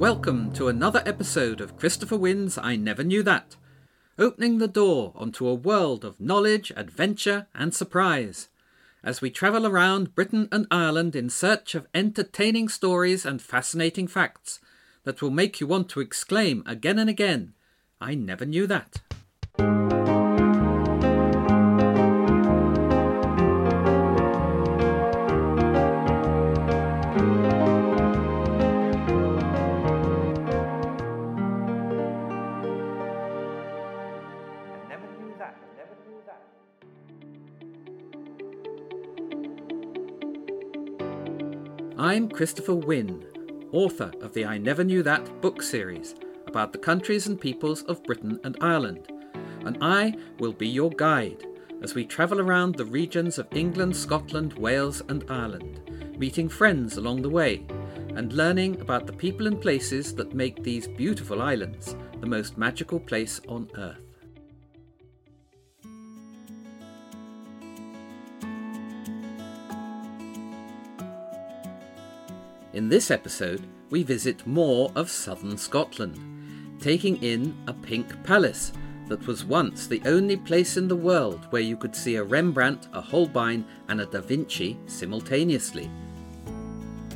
Welcome to another episode of Christopher Winn's I Never Knew That, opening the door onto a world of knowledge, adventure, and surprise as we travel around Britain and Ireland in search of entertaining stories and fascinating facts that will make you want to exclaim again and again, I never knew that. Christopher Winn, author of the I Never Knew That book series about the countries and peoples of Britain and Ireland, and I will be your guide as we travel around the regions of England, Scotland, Wales, and Ireland, meeting friends along the way and learning about the people and places that make these beautiful islands the most magical place on earth. In this episode, we visit more of southern Scotland, taking in a pink palace that was once the only place in the world where you could see a Rembrandt, a Holbein, and a Da Vinci simultaneously.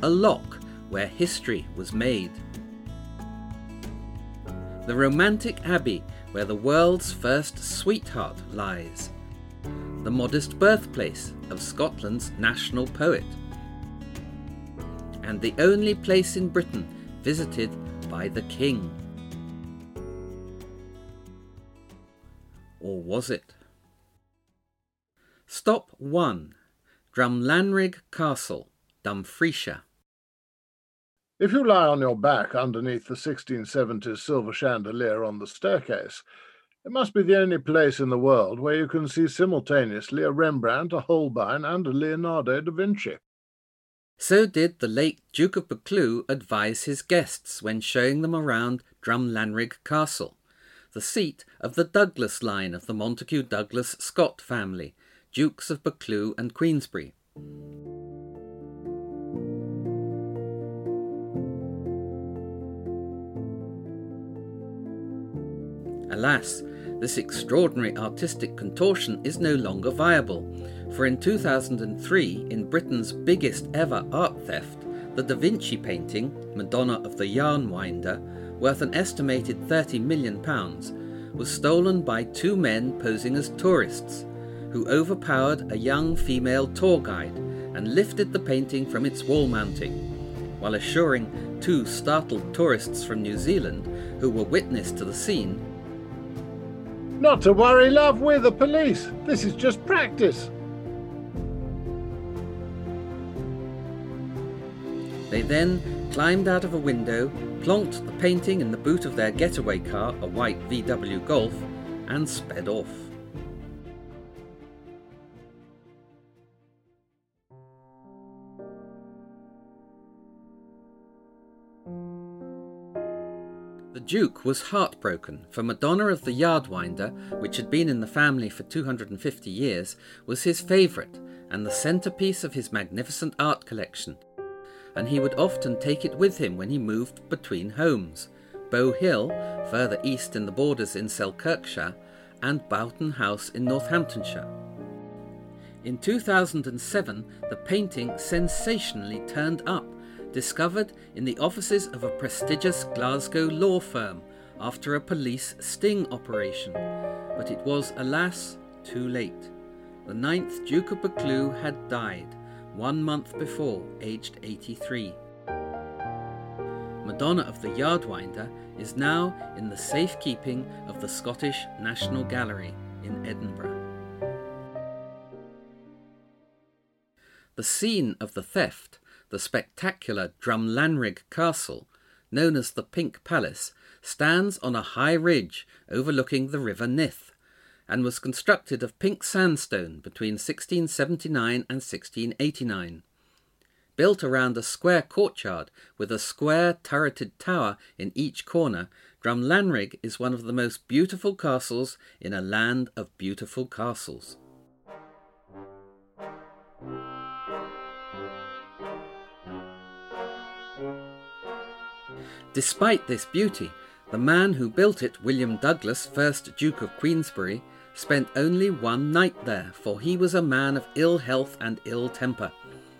A loch where history was made. The romantic abbey where the world's first sweetheart lies. The modest birthplace of Scotland's national poet and the only place in Britain visited by the king. Or was it? Stop 1 Drumlanrig Castle, Dumfriesshire. If you lie on your back underneath the 1670s silver chandelier on the staircase, it must be the only place in the world where you can see simultaneously a Rembrandt, a Holbein, and a Leonardo da Vinci. So did the late Duke of Buccleuch advise his guests when showing them around Drumlanrig Castle, the seat of the Douglas line of the Montagu Douglas Scott family, Dukes of Buccleuch and Queensberry. Alas, this extraordinary artistic contortion is no longer viable, for in 2003, in Britain's biggest ever art theft, the Da Vinci painting, Madonna of the Yarn Winder, worth an estimated £30 million, was stolen by two men posing as tourists, who overpowered a young female tour guide and lifted the painting from its wall mounting, while assuring two startled tourists from New Zealand who were witness to the scene Not to worry, love, we're the police. This is just practice. They then climbed out of a window, plonked the painting in the boot of their getaway car, a white VW Golf, and sped off. Duke was heartbroken, for Madonna of the Yarnwinder, which had been in the family for 250 years, was his favourite and the centrepiece of his magnificent art collection, and he would often take it with him when he moved between homes Bowhill, further east in the borders in Selkirkshire, and Boughton House in Northamptonshire. In 2007, the painting sensationally turned up, discovered in the offices of a prestigious Glasgow law firm after a police sting operation. But it was, alas, too late. The ninth Duke of Buccleuch had died one month before, aged 83. Madonna of the Yarnwinder is now in the safekeeping of the Scottish National Gallery in Edinburgh. The scene of the theft, the spectacular Drumlanrig Castle, known as the Pink Palace, stands on a high ridge overlooking the River Nith and was constructed of pink sandstone between 1679 and 1689. Built around a square courtyard with a square turreted tower in each corner, Drumlanrig is one of the most beautiful castles in a land of beautiful castles. Despite this beauty, the man who built it, William Douglas, 1st Duke of Queensberry, spent only one night there, for he was a man of ill health and ill temper,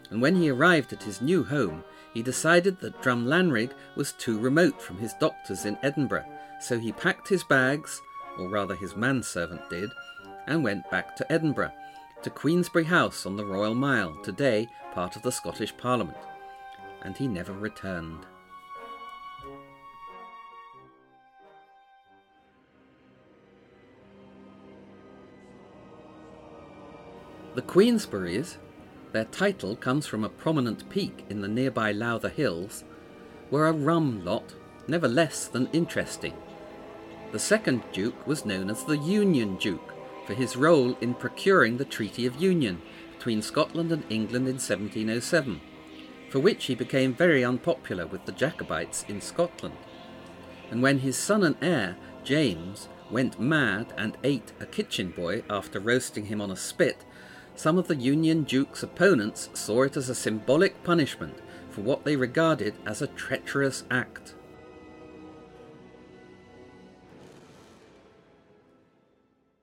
and when he arrived at his new home, he decided that Drumlanrig was too remote from his doctors in Edinburgh, so he packed his bags, or rather his manservant did, and went back to Edinburgh, to Queensberry House on the Royal Mile, today part of the Scottish Parliament. And he never returned. The Queensberrys, their title comes from a prominent peak in the nearby Lowther Hills, were a rum lot, never less than interesting. The second Duke was known as the Union Duke for his role in procuring the Treaty of Union between Scotland and England in 1707, for which he became very unpopular with the Jacobites in Scotland. And when his son and heir, James, went mad and ate a kitchen boy after roasting him on a spit, some of the Union Duke's opponents saw it as a symbolic punishment for what they regarded as a treacherous act.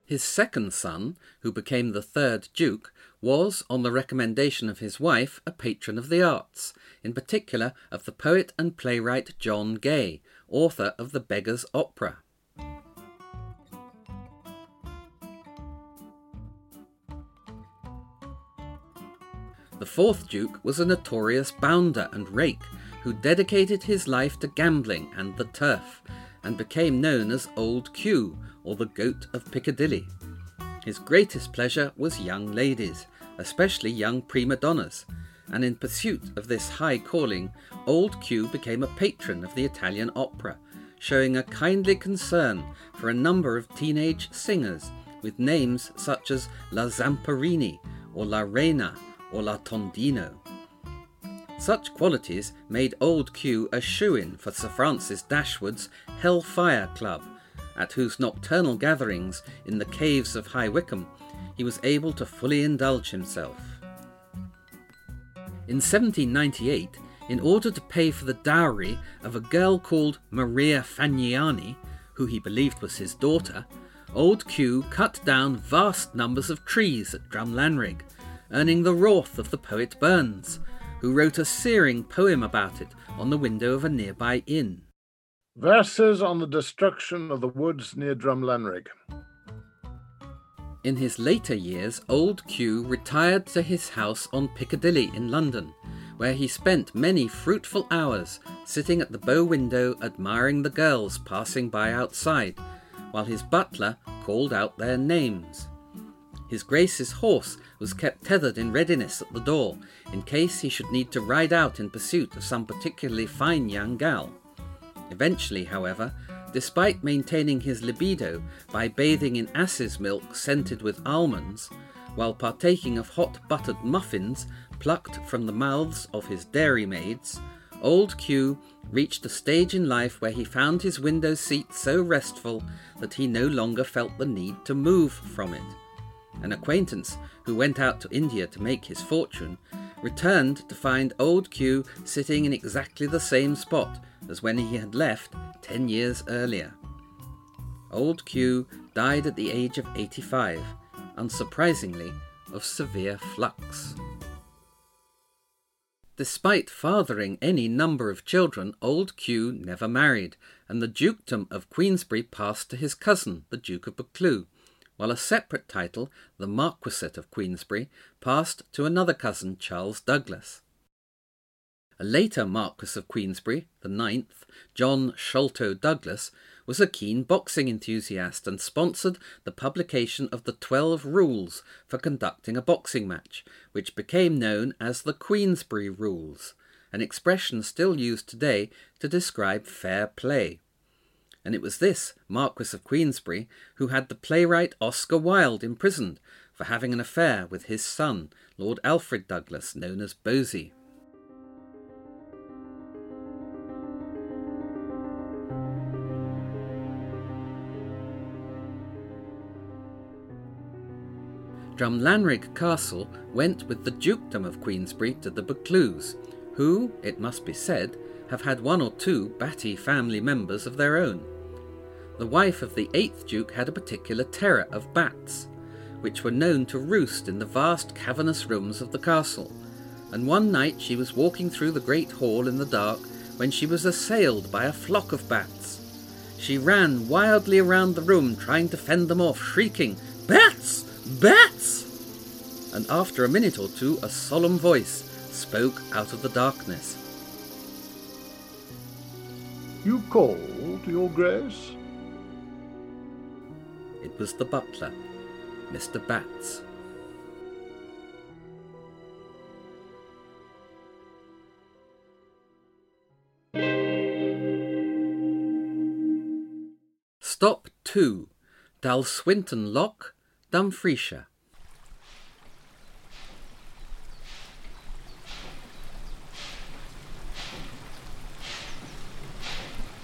His second son, who became the third Duke, was, on the recommendation of his wife, a patron of the arts, in particular of the poet and playwright John Gay, author of The Beggar's Opera. The fourth Duke was a notorious bounder and rake who dedicated his life to gambling and the turf, and became known as Old Q, or the Goat of Piccadilly. His greatest pleasure was young ladies, especially young prima donnas, and in pursuit of this high calling, Old Q became a patron of the Italian opera, showing a kindly concern for a number of teenage singers with names such as La Zamperini or La Reina or La Tondino. Such qualities made Old Q a shoe-in for Sir Francis Dashwood's Hellfire Club, at whose nocturnal gatherings in the caves of High Wycombe he was able to fully indulge himself. In 1798, in order to pay for the dowry of a girl called Maria Fagniani, who he believed was his daughter, Old Q cut down vast numbers of trees at Drumlanrig, earning the wrath of the poet Burns, who wrote a searing poem about it on the window of a nearby inn. Verses on the destruction of the woods near Drumlanrig. In his later years, Old Q retired to his house on Piccadilly in London, where he spent many fruitful hours sitting at the bow window admiring the girls passing by outside, while his butler called out their names. His Grace's horse was kept tethered in readiness at the door, in case he should need to ride out in pursuit of some particularly fine young gal. Eventually, however, despite maintaining his libido by bathing in ass's milk scented with almonds, while partaking of hot buttered muffins plucked from the mouths of his dairymaids, Old Q reached a stage in life where he found his window seat so restful that he no longer felt the need to move from it. An acquaintance who went out to India to make his fortune returned to find old Q sitting in exactly the same spot as when he had left ten years earlier. Old Q died at the age of 85, unsurprisingly, of severe flux. Despite fathering any number of children, Old Q never married, and the dukedom of Queensberry passed to his cousin, the Duke of Buccleuch, while a separate title, the Marquisate of Queensberry, passed to another cousin, Charles Douglas. A later Marquis of Queensberry, the ninth, John Sholto Douglas, was a keen boxing enthusiast and sponsored the publication of the Twelve Rules for conducting a boxing match, which became known as the Queensberry Rules, an expression still used today to describe fair play and it was this Marquis of Queensberry who had the playwright Oscar Wilde imprisoned for having an affair with his son, Lord Alfred Douglas, known as Bosie. Drumlanrig Castle went with the Dukedom of Queensberry to the Buccleuchs, who, it must be said, have had one or two batty family members of their own. The wife of the eighth Duke had a particular terror of bats, which were known to roost in the vast cavernous rooms of the castle, and one night she was walking through the great hall in the dark when she was assailed by a flock of bats. She ran wildly around the room trying to fend them off, shrieking, Bats! Bats! And after a minute or two, a solemn voice spoke out of the darkness. You called, Your Grace? It was the butler, Mr. Batts. Stop 2. Dalswinton Loch, Dumfriesshire.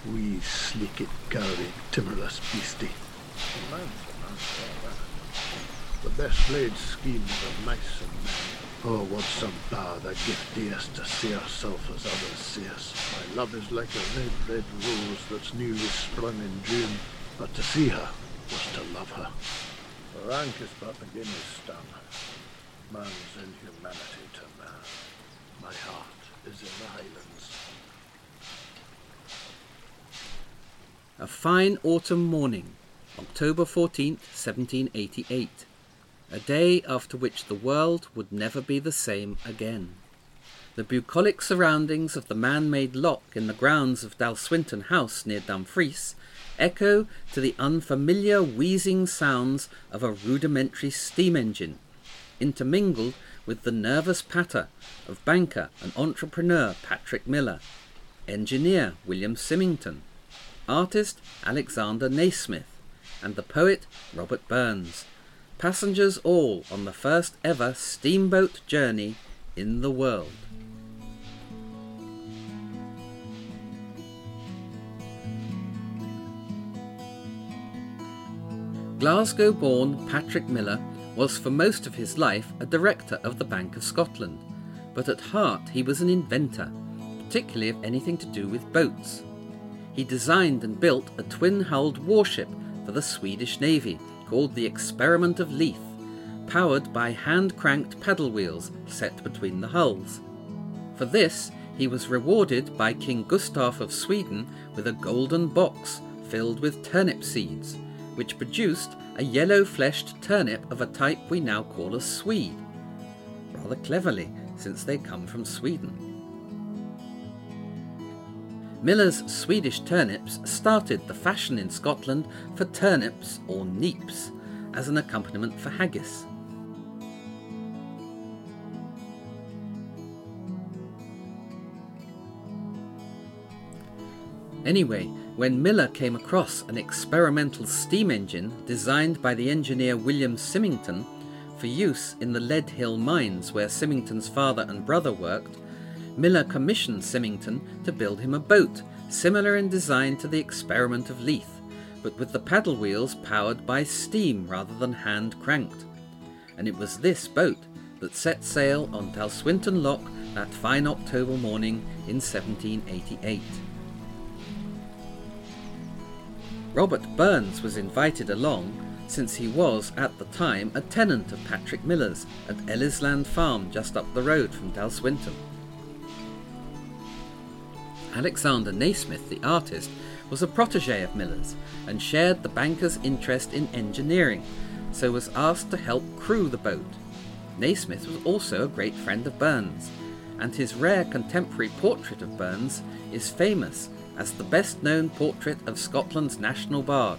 Wee slicket gowing timorous beastie. The best laid schemes of mice and men. Oh, what some bar the gift dearest to see herself as others see us. My love is like a red, red rose that's newly sprung in June. But to see her was to love her. The rank is but guinea's stung. Man's inhumanity to man. My heart is in the Highlands. A fine autumn morning, October 14th, 1788. A day after which the world would never be the same again. The bucolic surroundings of the man-made loch in the grounds of Dalswinton House near Dumfries echo to the unfamiliar wheezing sounds of a rudimentary steam engine, intermingled with the nervous patter of banker and entrepreneur Patrick Miller, engineer William Symington, artist Alexander Nasmyth, and the poet Robert Burns, passengers all on the first ever steamboat journey in the world. Glasgow born Patrick Miller was for most of his life a director of the Bank of Scotland, but at heart he was an inventor, particularly of anything to do with boats. He designed and built a twin hulled warship for the Swedish Navy called the Experiment of Leith, powered by hand cranked paddle wheels set between the hulls. For this, he was rewarded by King Gustav of Sweden with a golden box filled with turnip seeds, which produced a yellow fleshed turnip of a type we now call a Swede. Rather cleverly, since they come from Sweden. Miller's Swedish turnips started the fashion in Scotland for turnips or neeps as an accompaniment for haggis. Anyway, when Miller came across an experimental steam engine designed by the engineer William Symington for use in the Lead Hill mines where Symington's father and brother worked, Miller commissioned Symington to build him a boat similar in design to the experiment of Leith, but with the paddle wheels powered by steam rather than hand cranked. And it was this boat that set sail on Dalswinton Loch that fine October morning in 1788. Robert Burns was invited along since he was at the time a tenant of Patrick Miller's at Ellisland Farm just up the road from Dalswinton. Alexander Nasmyth, the artist, was a protege of Miller's and shared the banker's interest in engineering, so was asked to help crew the boat. Nasmyth was also a great friend of Burns, and his rare contemporary portrait of Burns is famous as the best known portrait of Scotland's national bard,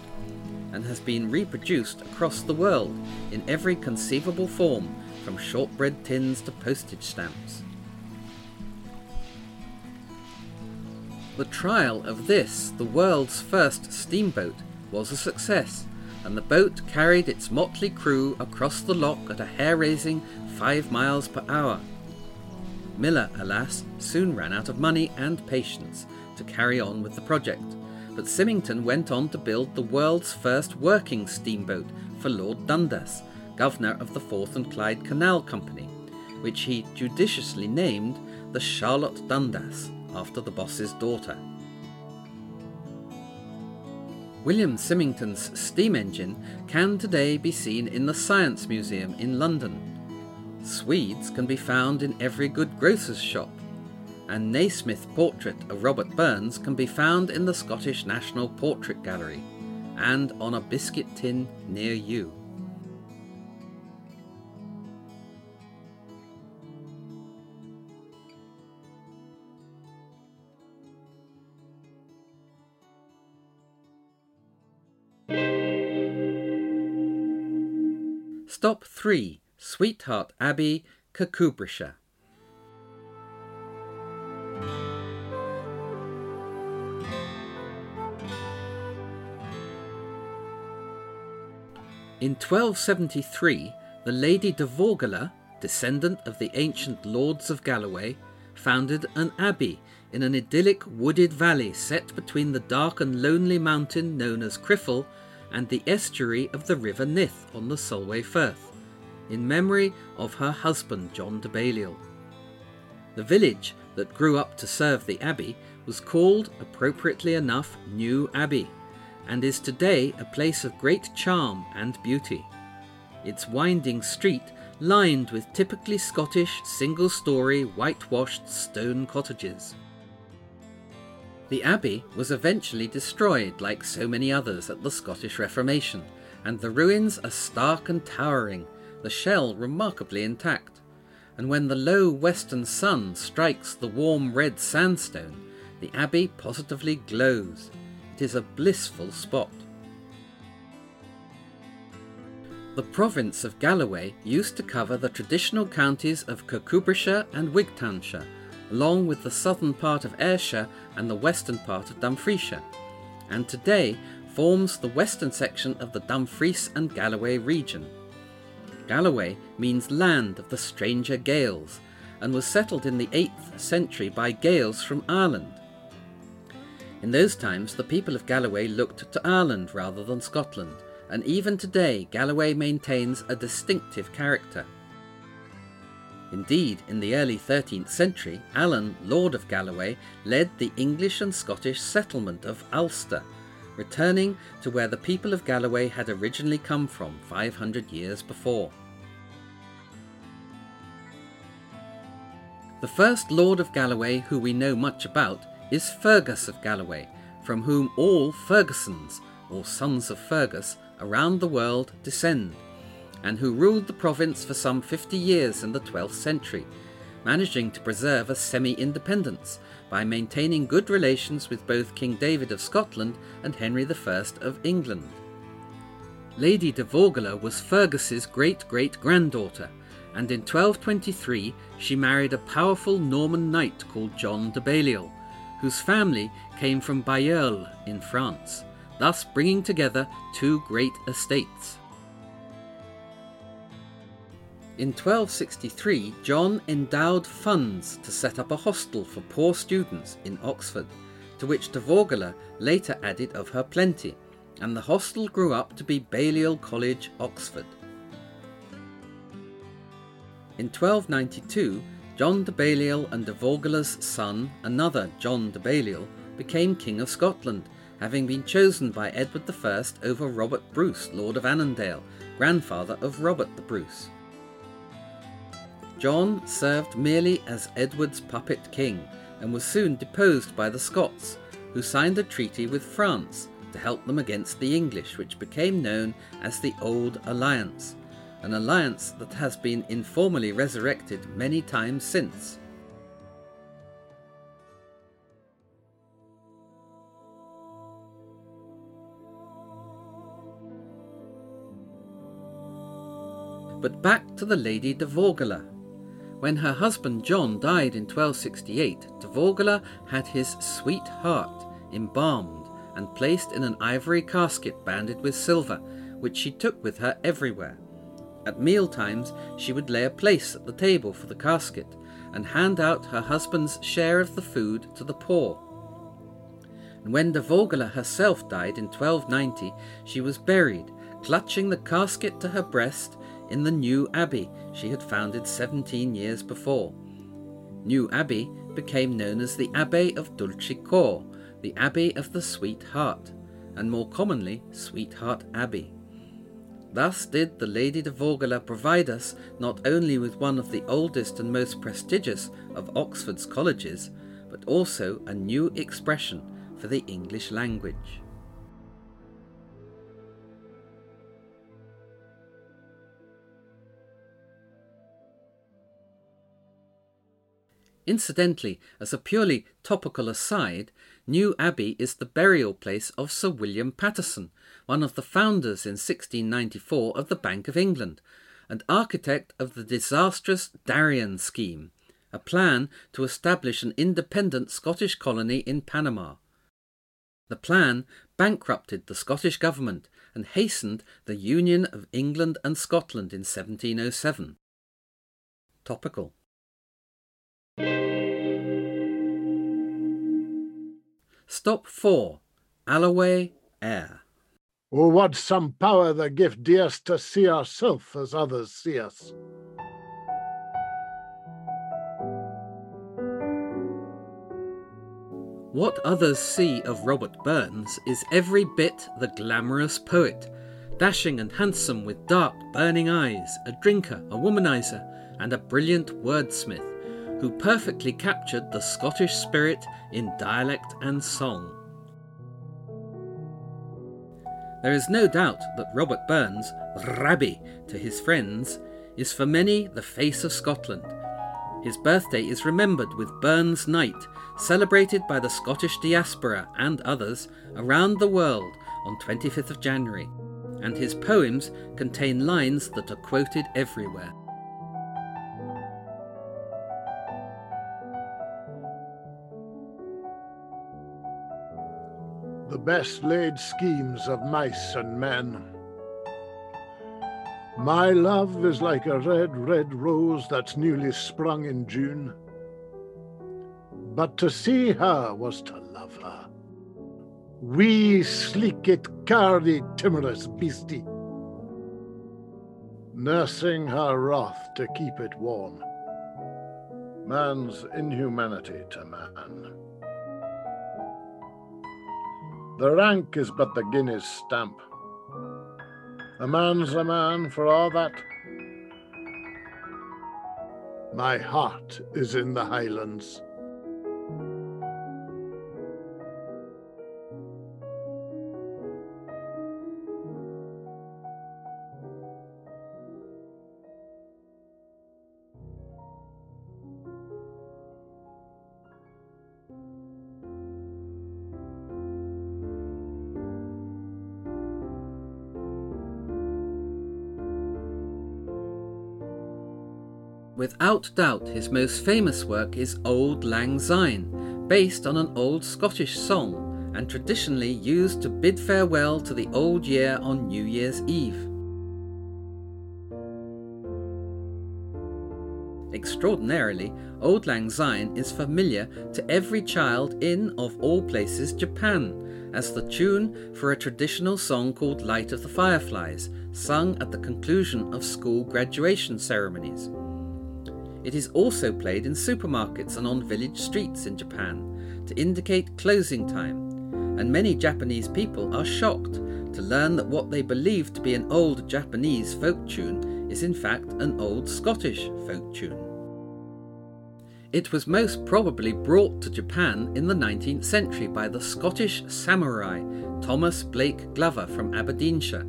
and has been reproduced across the world in every conceivable form, from shortbread tins to postage stamps. The trial of this, the world's first steamboat, was a success, and the boat carried its motley crew across the loch at a hair raising five miles per hour. Miller, alas, soon ran out of money and patience to carry on with the project, but Symington went on to build the world's first working steamboat for Lord Dundas, governor of the Forth and Clyde Canal Company, which he judiciously named the Charlotte Dundas after the boss's daughter. William Symington's steam engine can today be seen in the Science Museum in London. Swedes can be found in every good grocer's shop, and Nasmyth portrait of Robert Burns can be found in the Scottish National Portrait Gallery and on a biscuit tin near you. Stop 3 Sweetheart Abbey, Kirkcudbrightshire. In 1273, the Lady Dervorguilla, descendant of the ancient lords of Galloway, founded an abbey in an idyllic wooded valley set between the dark and lonely mountain known as Criffel and the estuary of the River Nith on the Solway Firth, in memory of her husband John de Balliol. The village that grew up to serve the abbey was called, appropriately enough, New Abbey and is today a place of great charm and beauty. Its winding street lined with typically Scottish single story whitewashed stone cottages. The abbey was eventually destroyed like so many others at the Scottish Reformation, and the ruins are stark and towering, the shell remarkably intact. And when the low western sun strikes the warm red sandstone, the abbey positively glows, it is a blissful spot. The province of Galloway used to cover the traditional counties of Kirkcudbrightshire and Wigtownshire, along with the southern part of Ayrshire and the western part of Dumfriesshire, and today forms the western section of the Dumfries and Galloway region. Galloway means land of the stranger Gaels, and was settled in the 8th century by Gaels from Ireland. In those times, the people of Galloway looked to Ireland rather than Scotland, and even today, Galloway maintains a distinctive character. Indeed, in the early 13th century, Alan, Lord of Galloway, led the English and Scottish settlement of Ulster, returning to where the people of Galloway had originally come from 500 years before. The first Lord of Galloway who we know much about is Fergus of Galloway, from whom all Fergusons, or sons of Fergus, around the world descend, and who ruled the province for some 50 years in the 12th century, managing to preserve a semi independence by maintaining good relations with both King David of Scotland and Henry I of England. Lady Dervorguilla was Fergus's great great granddaughter, and in 1223 she married a powerful Norman knight called John de Balliol, whose family came from Bailleul in France, thus bringing together two great estates. In 1263, John endowed funds to set up a hostel for poor students in Oxford, to which Dervorguilla later added of her plenty, and the hostel grew up to be Balliol College, Oxford. In 1292, John de Balliol and Dervorguilla's son, another John de Balliol, became King of Scotland, having been chosen by Edward I over Robert Bruce, Lord of Annandale, grandfather of Robert the Bruce. John served merely as Edward's puppet king and was soon deposed by the Scots, who signed a treaty with France to help them against the English, which became known as the Auld Alliance an alliance that has been informally resurrected many times since. But back to the Lady Dervorguilla. When her husband John died in 1268, de had his sweet heart embalmed and placed in an ivory casket banded with silver, which she took with her everywhere. At meal times, she would lay a place at the table for the casket and hand out her husband's share of the food to the poor. And when de herself died in 1290, she was buried, clutching the casket to her breast in the new abbey she had founded 17 years before. New Abbey became known as the Abbey of Dulce Cor, the Abbey of the Sweet Heart, and more commonly Sweetheart Abbey. Thus did the Lady Dervorguilla provide us not only with one of the oldest and most prestigious of Oxford's colleges, but also a new expression for the English language. Incidentally, as a purely topical aside, New Abbey is the burial place of Sir William Paterson, one of the founders in 1694 of the Bank of England, and architect of the disastrous Darien scheme, a plan to establish an independent Scottish colony in Panama. The plan bankrupted the Scottish government and hastened the union of England and Scotland in 1707. Topical. Stop 4. Alloway, Ayr. Oh, what some power the gift dearest to see ourself as others see us. What others see of Robert Burns is every bit the glamorous poet, dashing and handsome with dark, burning eyes, a drinker, a womanizer, and a brilliant wordsmith who perfectly captured the Scottish spirit in dialect and song. There is no doubt that Robert Burns, Rabbie to his friends, is for many the face of Scotland. His birthday is remembered with Burns Night, celebrated by the Scottish diaspora and others around the world on 25th of January, and his poems contain lines that are quoted everywhere. The best laid schemes of mice and men. My love is like a red, red rose that's newly sprung in June. But to see her was to love her. Wee, sleek it, cardy, timorous beastie, nursing her wrath to keep it warm. Man's inhumanity to man. The rank is but the Guinea's stamp. A man's a man for all that. My heart is in the Highlands. Without doubt, his most famous work is Auld Lang Syne, based on an old Scottish song and traditionally used to bid farewell to the old year on New Year's Eve. Extraordinarily, Auld Lang Syne is familiar to every child in, of all places, Japan, as the tune for a traditional song called Light of the Fireflies, sung at the conclusion of school graduation ceremonies. It is also played in supermarkets and on village streets in Japan to indicate closing time, and many Japanese people are shocked to learn that what they believe to be an old Japanese folk tune is in fact an old Scottish folk tune. It was most probably brought to Japan in the 19th century by the Scottish samurai Thomas Blake Glover from Aberdeenshire,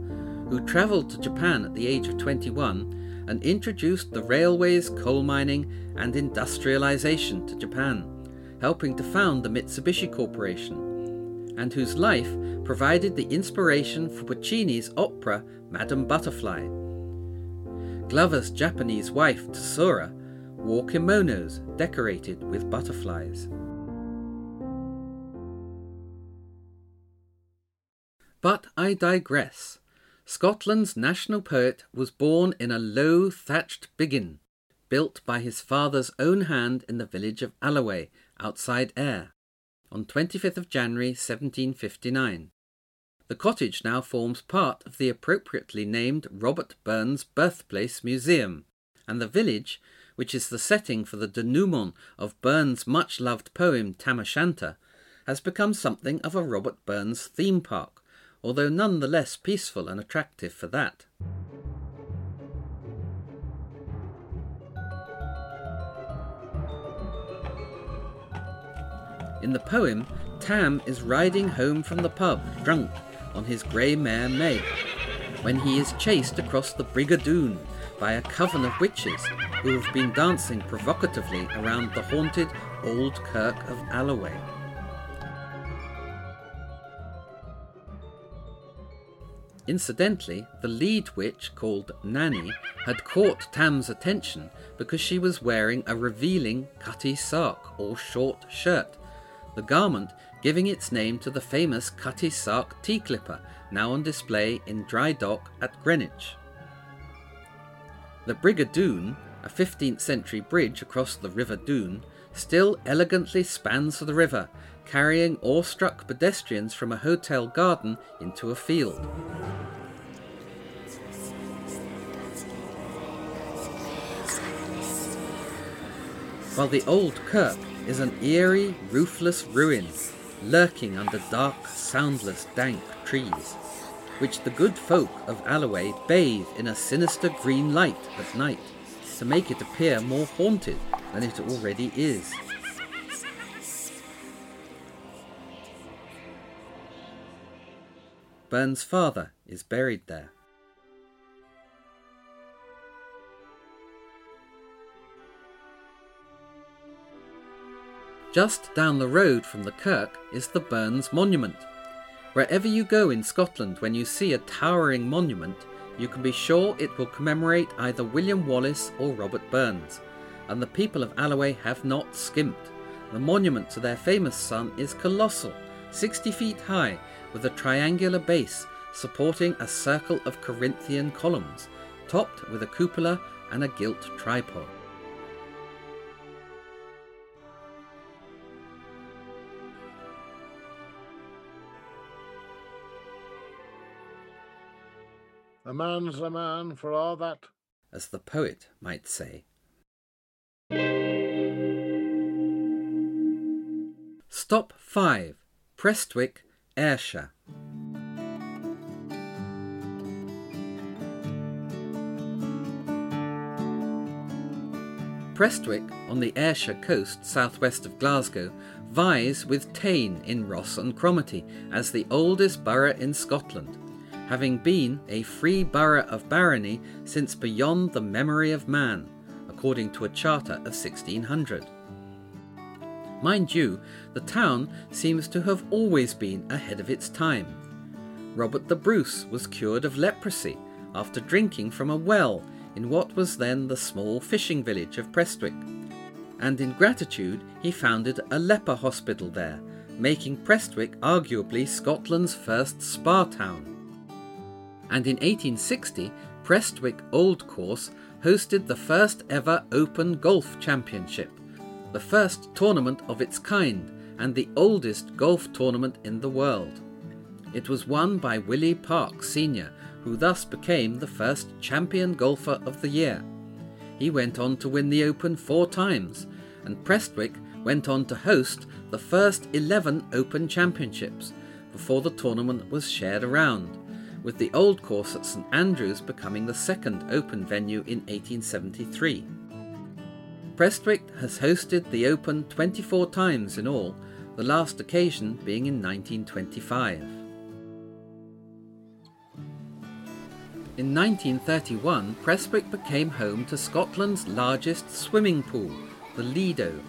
who travelled to Japan at the age of 21 and introduced the railways, coal mining, and industrialization to Japan, helping to found the Mitsubishi Corporation, and whose life provided the inspiration for Puccini's opera Madame Butterfly. Glover's Japanese wife, Tsuru, wore kimonos decorated with butterflies. But I digress. Scotland's national poet was born in a low thatched biggin, built by his father's own hand in the village of Alloway, outside Ayr, on 25th of January 1759. The cottage now forms part of the appropriately named Robert Burns Birthplace Museum, and the village, which is the setting for the denouement of Burns' much loved poem Tam O'Shanter, has become something of a Robert Burns theme park, although none the less peaceful and attractive for that. In the poem, Tam is riding home from the pub, drunk, on his grey mare Meg, when he is chased across the Brig o' Doon by a coven of witches who have been dancing provocatively around the haunted old kirk of Alloway. Incidentally, the lead witch, called Nanny, had caught Tam's attention because she was wearing a revealing cutty sark or short shirt, the garment giving its name to the famous cutty sark tea clipper now on display in Dry Dock at Greenwich. The Brig o' Doon, a 15th century bridge across the River Doon, still elegantly spans the river, carrying awestruck pedestrians from a hotel garden into a field. While the old kirk is an eerie, roofless ruin, lurking under dark, soundless, dank trees, which the good folk of Alloway bathe in a sinister green light at night to make it appear more haunted than it already is. Burns' father is buried there. Just down the road from the kirk is the Burns Monument. Wherever you go in Scotland when you see a towering monument, you can be sure it will commemorate either William Wallace or Robert Burns. And the people of Alloway have not skimped. The monument to their famous son is colossal, 60 feet high, with a triangular base supporting a circle of Corinthian columns, topped with a cupola and a gilt tripod. A man's a man for all that. as the poet might say. Stop 5 Prestwick, Ayrshire. Prestwick, on the Ayrshire coast southwest of Glasgow, vies with Tain in Ross and Cromarty as the oldest borough in Scotland, having been a free borough of barony since beyond the memory of man, according to a charter of 1600. Mind you, the town seems to have always been ahead of its time. Robert the Bruce was cured of leprosy after drinking from a well in what was then the small fishing village of Prestwick, and in gratitude he founded a leper hospital there, making Prestwick arguably Scotland's first spa town. And in 1860, Prestwick Old Course hosted the first ever Open Golf Championship, the first tournament of its kind and the oldest golf tournament in the world. It was won by Willie Park Sr., who thus became the first champion golfer of the year. He went on to win the Open four times, and Prestwick went on to host the first 11 Open Championships before the tournament was shared around, with the old course at St Andrews becoming the second Open venue in 1873. Prestwick has hosted the Open 24 times in all, the last occasion being in 1925. In 1931, Prestwick became home to Scotland's largest swimming pool, the Lido,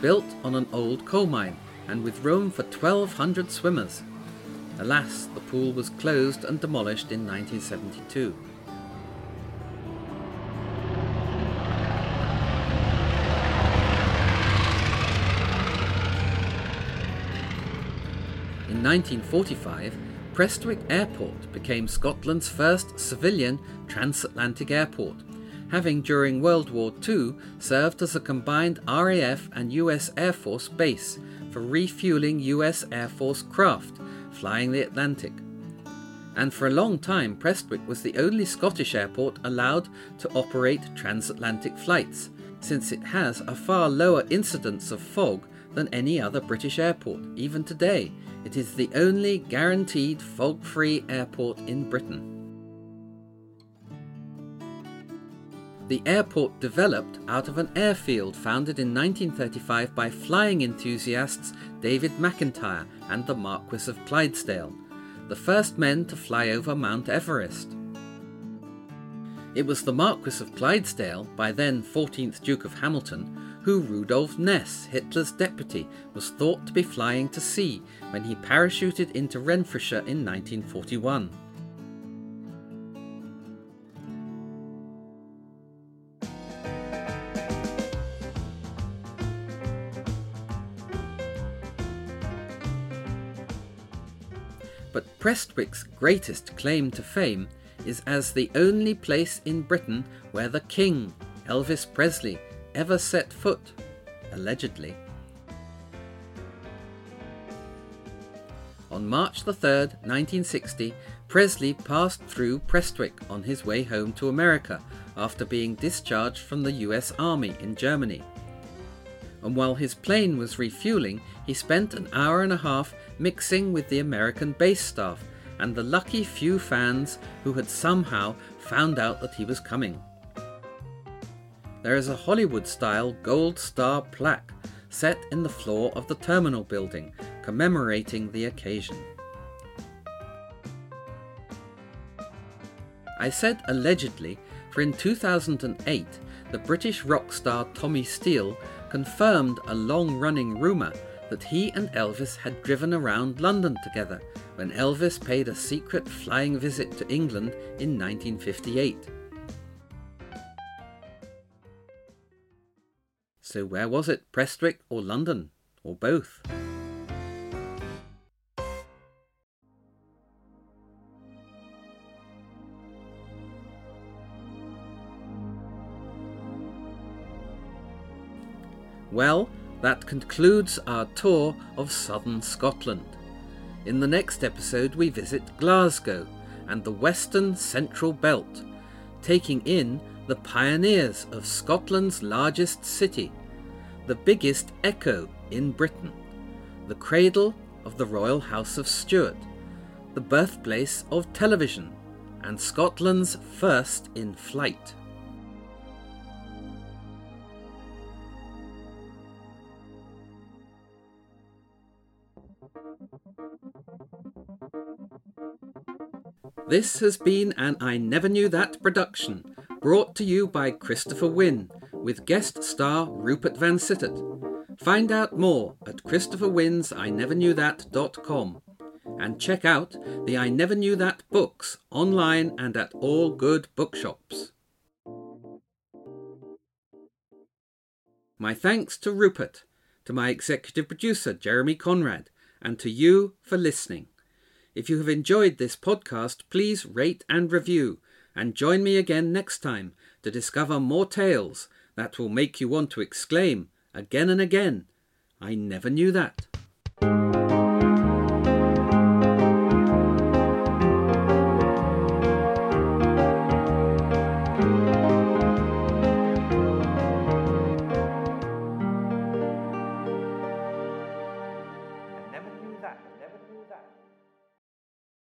built on an old coal mine and with room for 1,200 swimmers. Alas, the pool was closed and demolished in 1972. 1945, Prestwick Airport became Scotland's first civilian transatlantic airport, having during World War II served as a combined RAF and US Air Force base for refueling US Air Force craft flying the Atlantic. And for a long time, Prestwick was the only Scottish airport allowed to operate transatlantic flights, since it has a far lower incidence of fog than any other British airport. Even today, it is the only guaranteed fog free airport in Britain. The airport developed out of an airfield founded in 1935 by flying enthusiasts David McIntyre and the Marquis of Clydesdale, the first men to fly over Mount Everest. It was the Marquis of Clydesdale, by then 14th Duke of Hamilton, who Rudolf Hess, Hitler's deputy, was thought to be flying to see when he parachuted into Renfrewshire in 1941. But Prestwick's greatest claim to fame is as the only place in Britain where the King, Elvis Presley, ever set foot, allegedly. On March the 3rd, 1960, Presley passed through Prestwick on his way home to America after being discharged from the US Army in Germany. And while his plane was refueling, he spent an hour and a half mixing with the American base staff and the lucky few fans who had somehow found out that he was coming. There is a Hollywood style gold star plaque set in the floor of the terminal building commemorating the occasion. I said allegedly, for in 2008 the British rock star Tommy Steele confirmed a long running rumour that he and Elvis had driven around London together when Elvis paid a secret flying visit to England in 1958. So, where was it, Prestwick or London, or both? Well, that concludes our tour of southern Scotland. In the next episode, we visit Glasgow and the western central belt, taking in the pioneers of Scotland's largest city, the biggest echo in Britain, the cradle of the Royal House of Stuart, the birthplace of television, and Scotland's first in flight. This has been an I Never Knew That production, brought to you by Christopher Winn, with guest star Rupert Van Sittert. Find out more at christopherwinns I Never Knew That.com and check out the I Never Knew That books online and at all good bookshops. My thanks to Rupert, to my executive producer Jeremy Conrad, and to you for listening. If you have enjoyed this podcast, please rate and review, and join me again next time to discover more tales that will make you want to exclaim again and again, I never knew that.